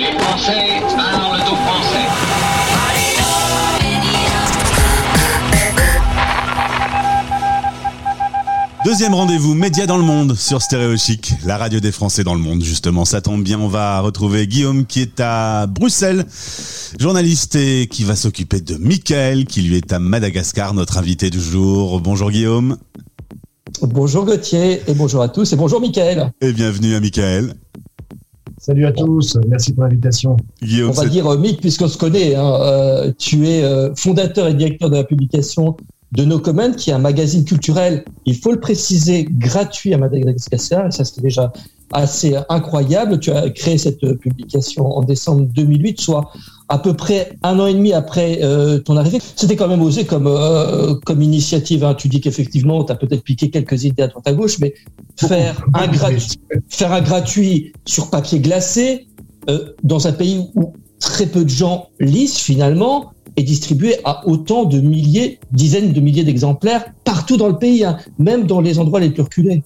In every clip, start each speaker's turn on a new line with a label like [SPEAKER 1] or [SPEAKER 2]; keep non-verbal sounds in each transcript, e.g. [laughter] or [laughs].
[SPEAKER 1] Les Français parlent aux Français.
[SPEAKER 2] Deuxième rendez-vous média dans le monde sur Stéréo Chic, la radio des Français dans le monde. Justement, ça tombe bien, on va retrouver Guillaume qui est à Bruxelles, journaliste et qui va s'occuper de Michael qui lui est à Madagascar, notre invité du jour. Bonjour Guillaume.
[SPEAKER 3] Bonjour Gauthier et bonjour à tous et bonjour Michael.
[SPEAKER 2] Et bienvenue à Michael.
[SPEAKER 4] Salut à tous, merci pour l'invitation.
[SPEAKER 3] On va dire euh, Mick puisqu'on se connaît. Hein, euh, tu es euh, fondateur et directeur de la publication de No Comment, qui est un magazine culturel, il faut le préciser, gratuit à Madagascar, et ça c'est déjà assez incroyable. Tu as créé cette publication en décembre 2008, soit à peu près un an et demi après euh, ton arrivée. C'était quand même osé comme, euh, comme initiative. Hein. Tu dis qu'effectivement, tu as peut-être piqué quelques idées à droite à gauche, mais faire un, gratuit, faire un gratuit sur papier glacé euh, dans un pays où très peu de gens lisent finalement, est distribué à autant de milliers, dizaines de milliers d'exemplaires partout dans le pays, hein, même dans les endroits les plus reculés.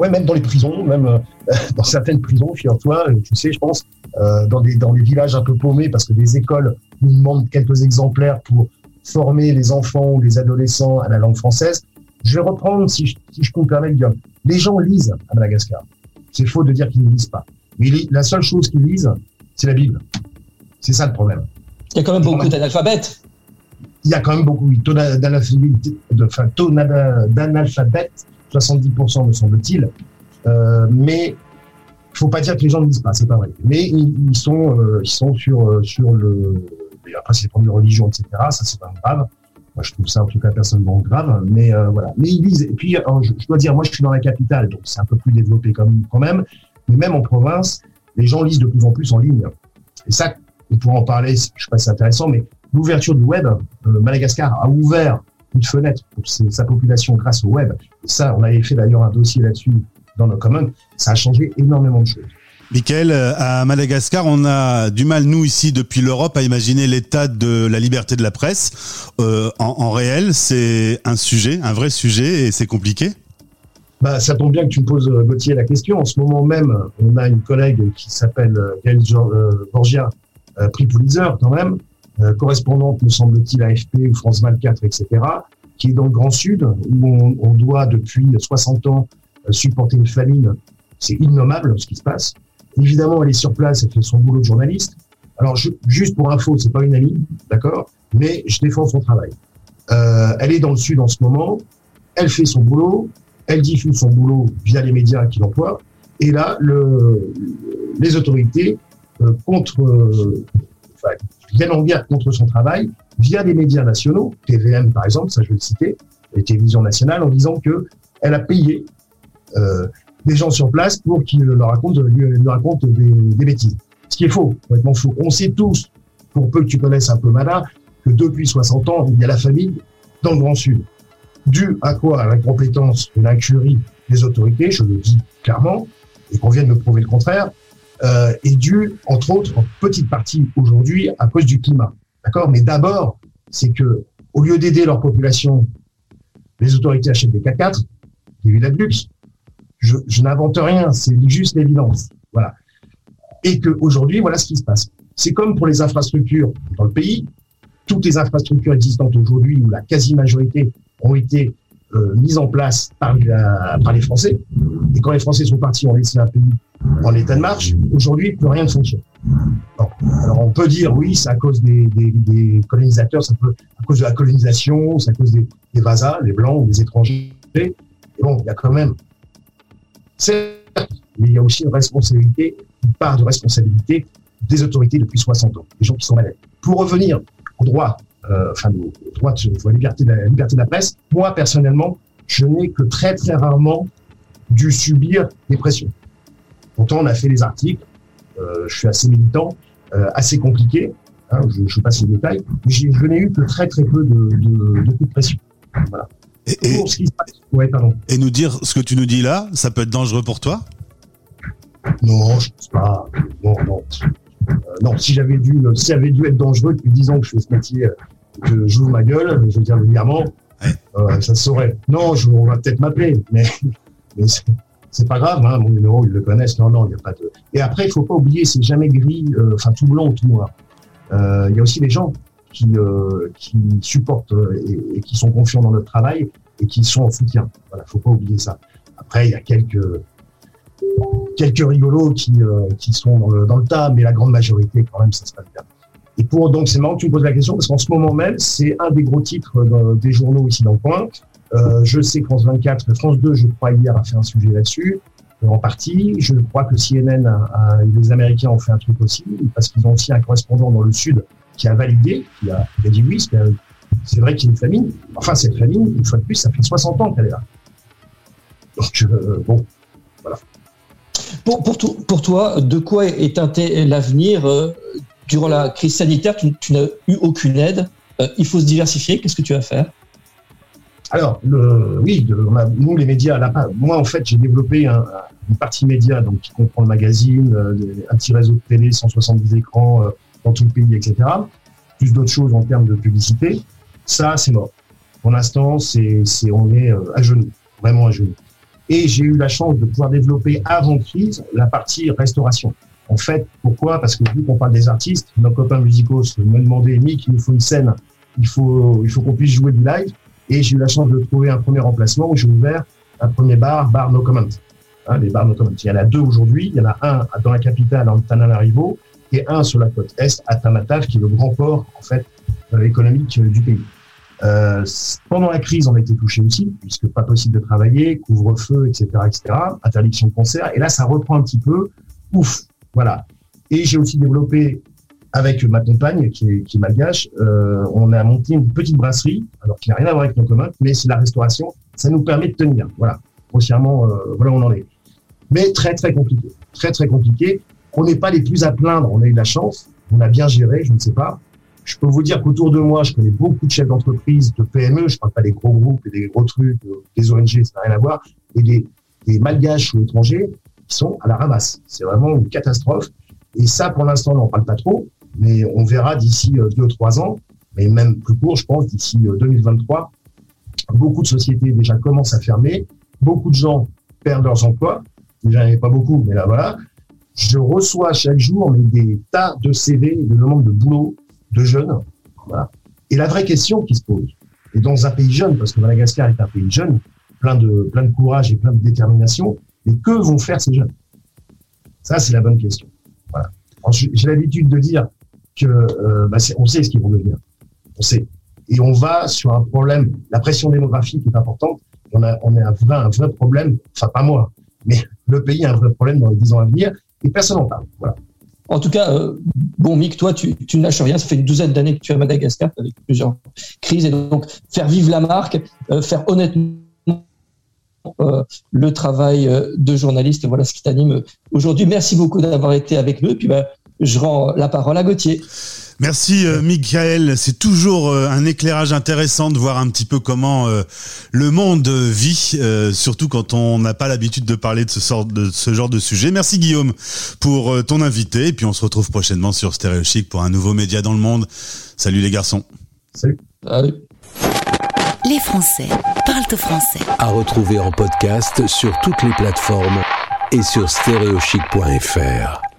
[SPEAKER 4] Ouais, même dans les prisons, même euh, [laughs] dans certaines prisons, figure-toi, tu sais, je pense, euh, dans, des, dans les villages un peu paumés, parce que des écoles nous demandent quelques exemplaires pour former les enfants ou les adolescents à la langue française. Je vais reprendre, si je, si je peux me permettre, Guillaume. Les gens lisent à Madagascar. C'est faux de dire qu'ils ne lisent pas. Mais la seule chose qu'ils lisent, c'est la Bible. C'est ça le problème.
[SPEAKER 3] Il y a quand même beaucoup d'analphabètes.
[SPEAKER 4] Il y a quand même beaucoup, d'analphabètes, 70% me semble-t-il. Euh, mais faut pas dire que les gens ne lisent pas, c'est pas vrai. Mais ils, sont, euh, ils sont sur, euh, sur le. Après, c'est problèmes de religion, etc. Ça, c'est pas grave. Moi, je trouve ça en tout cas personnellement grave. Mais euh, voilà. Mais ils lisent. Et puis, je, je, dois dire, moi, je suis dans la capitale, donc c'est un peu plus développé quand même. Mais même en province, les gens lisent de plus en plus en ligne. Et ça, on pourra en parler, je sais pas si c'est intéressant, mais l'ouverture du web, euh, Madagascar a ouvert une fenêtre pour sa population grâce au web. Ça, on avait fait d'ailleurs un dossier là-dessus dans nos communs. Ça a changé énormément de choses.
[SPEAKER 2] Michael, euh, à Madagascar, on a du mal, nous, ici, depuis l'Europe, à imaginer l'état de la liberté de la presse. Euh, en, en, réel, c'est un sujet, un vrai sujet, et c'est compliqué
[SPEAKER 4] bah, Ça tombe bien que tu me poses, euh, Gauthier, la question. En ce moment même, on a une collègue qui s'appelle Gaëlle Borgia, prix Pulitzer quand même, correspondante, me semble-t-il, à AFP ou France 24, etc., qui est dans le Grand Sud, où on, doit depuis 60 ans euh, supporter une famine. C'est innommable ce qui se passe. Évidemment, elle est sur place, elle fait son boulot de journaliste. Alors, juste pour info, c'est pas une amie, d'accord, mais je défends son travail. Euh, elle est dans le sud en ce moment, elle fait son boulot, elle diffuse son boulot via les médias qu'il emploie, et là, le, les autorités euh, contre, viennent en guerre contre son travail via les médias nationaux, TVM par exemple, ça je vais le citer, les télévisions nationales, en disant que elle a payé euh, des gens sur place pour qu'ils leur racontent, lui, racontent des, des, bêtises. Ce qui est faux, complètement faux. On sait tous, pour peu que tu connaisses un peu Mada, que depuis 60 ans, il y a la famille dans le Grand Sud. Dû à quoi? À l'incompétence et l'incurie des autorités, je le dis clairement, et qu'on vient de me prouver le contraire, euh, est dû, entre autres, en petite partie aujourd'hui, à cause du climat. D'accord? Mais d'abord, c'est que au lieu d'aider leur population, les autorités achètent des K4, des villas de luxe. Je, je n'invente rien, c'est juste l'évidence. Voilà. Et que aujourd'hui, voilà ce qui se passe. C'est comme pour les infrastructures dans le pays. Toutes les infrastructures existantes aujourd'hui, ou la quasi-majorité, ont été euh, mises en place par, la, par les Français. Et quand les Français sont partis, on laissé un pays en état de marche. Aujourd'hui, plus rien ne fonctionne. Alors on peut dire oui, c'est à cause des, des, des colonisateurs, ça peut, à cause de la colonisation, c'est à cause des, des vasas, les blancs ou des étrangers. Et bon, il y a quand même, certes, mais il y a aussi une responsabilité, une part de responsabilité des autorités depuis 60 ans, des gens qui sont malades. Pour revenir au droit, euh, enfin au droit de, la liberté de la, liberté de la presse, moi personnellement, je n'ai que très très rarement dû subir des pressions. Pourtant, on a fait les articles. Euh, je suis assez militant, euh, assez compliqué. Hein, je ne passe les détails. Mais je n'ai eu que très très peu de, de, de coups de pression. Voilà.
[SPEAKER 2] Et, et,
[SPEAKER 4] ouais, pardon.
[SPEAKER 2] et nous dire ce que tu nous dis là, ça peut être dangereux pour toi?
[SPEAKER 4] Non, je pense pas. Non, non. Euh, non, si j'avais dû, si j'avais dû être dangereux depuis 10 ans que je fais ce métier, que je joue ma gueule, je veux dire vulgairement, ouais. euh, ça se saurait. Non, je, on va peut-être m'appeler, mais, [laughs] mais c'est pas grave, hein, mon numéro, ils le connaissent. Non, non, il n'y a pas de. Et après, il faut pas oublier, c'est jamais gris, euh, enfin tout blanc ou tout noir. Euh, Il y a aussi les gens qui, euh, qui supportent et, qui sont confiants dans notre travail et qui sont en soutien. Voilà, faut pas oublier ça. Après, il y a quelques quelques rigolos qui, qui sont dans le, dans le tas, mais la grande majorité, quand même, ça se passe bien. Et pour donc, c'est marrant que tu me poses la question parce qu'en ce moment même, c'est un des gros titres des journaux ici dans le coin. Euh, je sais que France 24, France 2, je crois hier a fait un sujet là-dessus en partie. Je crois que CNN, a, les Américains ont fait un truc aussi parce qu'ils ont aussi un correspondant dans le Sud qui a validé, qui a, dit oui, c'est vrai qu'il y a une famine. Enfin, cette famine, une fois de plus, ça fait 60 ans qu'elle est là. Donc, euh, bon, voilà.
[SPEAKER 3] Pour, toi, de quoi est teinté l'avenir euh, Durant la crise sanitaire, tu, n'as eu aucune aide. Euh, il faut se diversifier. Qu'est-ce que tu vas faire?
[SPEAKER 4] Alors, le, oui, de, nous, les médias, là, moi, en fait, j'ai développé un, une partie média donc, qui comprend le magazine, euh, un petit réseau de télé, 170 écrans euh, dans tout le pays, etc. Plus d'autres choses en termes de publicité. Ça, c'est mort. Pour l'instant, c'est, c'est, on est euh, à genoux, vraiment à genoux. Et j'ai eu la chance de pouvoir développer avant crise la partie restauration. En fait, pourquoi? Parce que vu qu'on parle des artistes, nos copains musicaux me demandaient, Mick, il nous faut une scène, il faut, il faut qu'on puisse jouer du live. Et j'ai eu la chance de trouver un premier remplacement où j'ai ouvert un premier bar, Bar No Comment. Hein, bars No Comment. Il y en a deux aujourd'hui. Il y en a un dans la capitale, en Tananarivo, et un sur la côte est, à Tamatave, qui est le grand port en fait économique euh, du pays. Euh, pendant la crise, on a été touché aussi, puisque pas possible de travailler, couvre-feu, etc., etc., interdiction de concert. Et là, ça reprend un petit peu. Ouf, voilà. Et j'ai aussi développé avec ma compagne qui est, qui est malgache, euh, on a monté une petite brasserie, alors qui n'a rien à voir avec nos communs, mais c'est la restauration. Ça nous permet de tenir. Voilà, grossièrement, euh, voilà où on en est. Mais très très compliqué, très très compliqué. On n'est pas les plus à plaindre. On a eu de la chance, on a bien géré, je ne sais pas. Je peux vous dire qu'autour de moi, je connais beaucoup de chefs d'entreprise, de PME. Je parle pas des gros groupes et des gros trucs, des ONG, ça n'a rien à voir. Et des, des malgaches ou étrangers qui sont à la ramasse. C'est vraiment une catastrophe. Et ça, pour l'instant, on n'en parle pas trop mais on verra d'ici deux ou trois ans, mais même plus court, je pense, d'ici 2023, beaucoup de sociétés déjà commencent à fermer, beaucoup de gens perdent leurs emplois. Déjà, il n'y avait pas beaucoup, mais là, voilà. Je reçois chaque jour des tas de CV, de demandes de boulot de jeunes. Et la vraie question qui se pose, et dans un pays jeune, parce que Madagascar est un pays jeune, plein de, plein de courage et plein de détermination, mais que vont faire ces jeunes? Ça, c'est la bonne question. J'ai l'habitude de dire, que euh, bah on sait ce qu'ils vont devenir. On sait. Et on va sur un problème, la pression démographique est importante. On a, on a un vrai, un vrai problème, enfin pas moi, mais le pays a un vrai problème dans les dix ans à venir et personne n'en parle. Voilà.
[SPEAKER 3] En tout cas, euh, bon, Mick, toi, tu, tu ne lâches rien. Ça fait une douzaine d'années que tu es à Madagascar, avec plusieurs crises. Et donc, faire vivre la marque, euh, faire honnêtement euh, le travail euh, de journaliste, voilà ce qui t'anime aujourd'hui. Merci beaucoup d'avoir été avec nous. Puis, bah, je rends la parole à Gauthier.
[SPEAKER 2] Merci euh, Michael, c'est toujours euh, un éclairage intéressant de voir un petit peu comment euh, le monde vit, euh, surtout quand on n'a pas l'habitude de parler de ce, sort, de ce genre de sujet. Merci Guillaume pour euh, ton invité, et puis on se retrouve prochainement sur Stéréo Chic pour un nouveau média dans le monde. Salut les garçons.
[SPEAKER 4] Salut.
[SPEAKER 3] Salut.
[SPEAKER 5] Les Français parlent au français.
[SPEAKER 6] À retrouver en podcast sur toutes les plateformes et sur stéréochic.fr.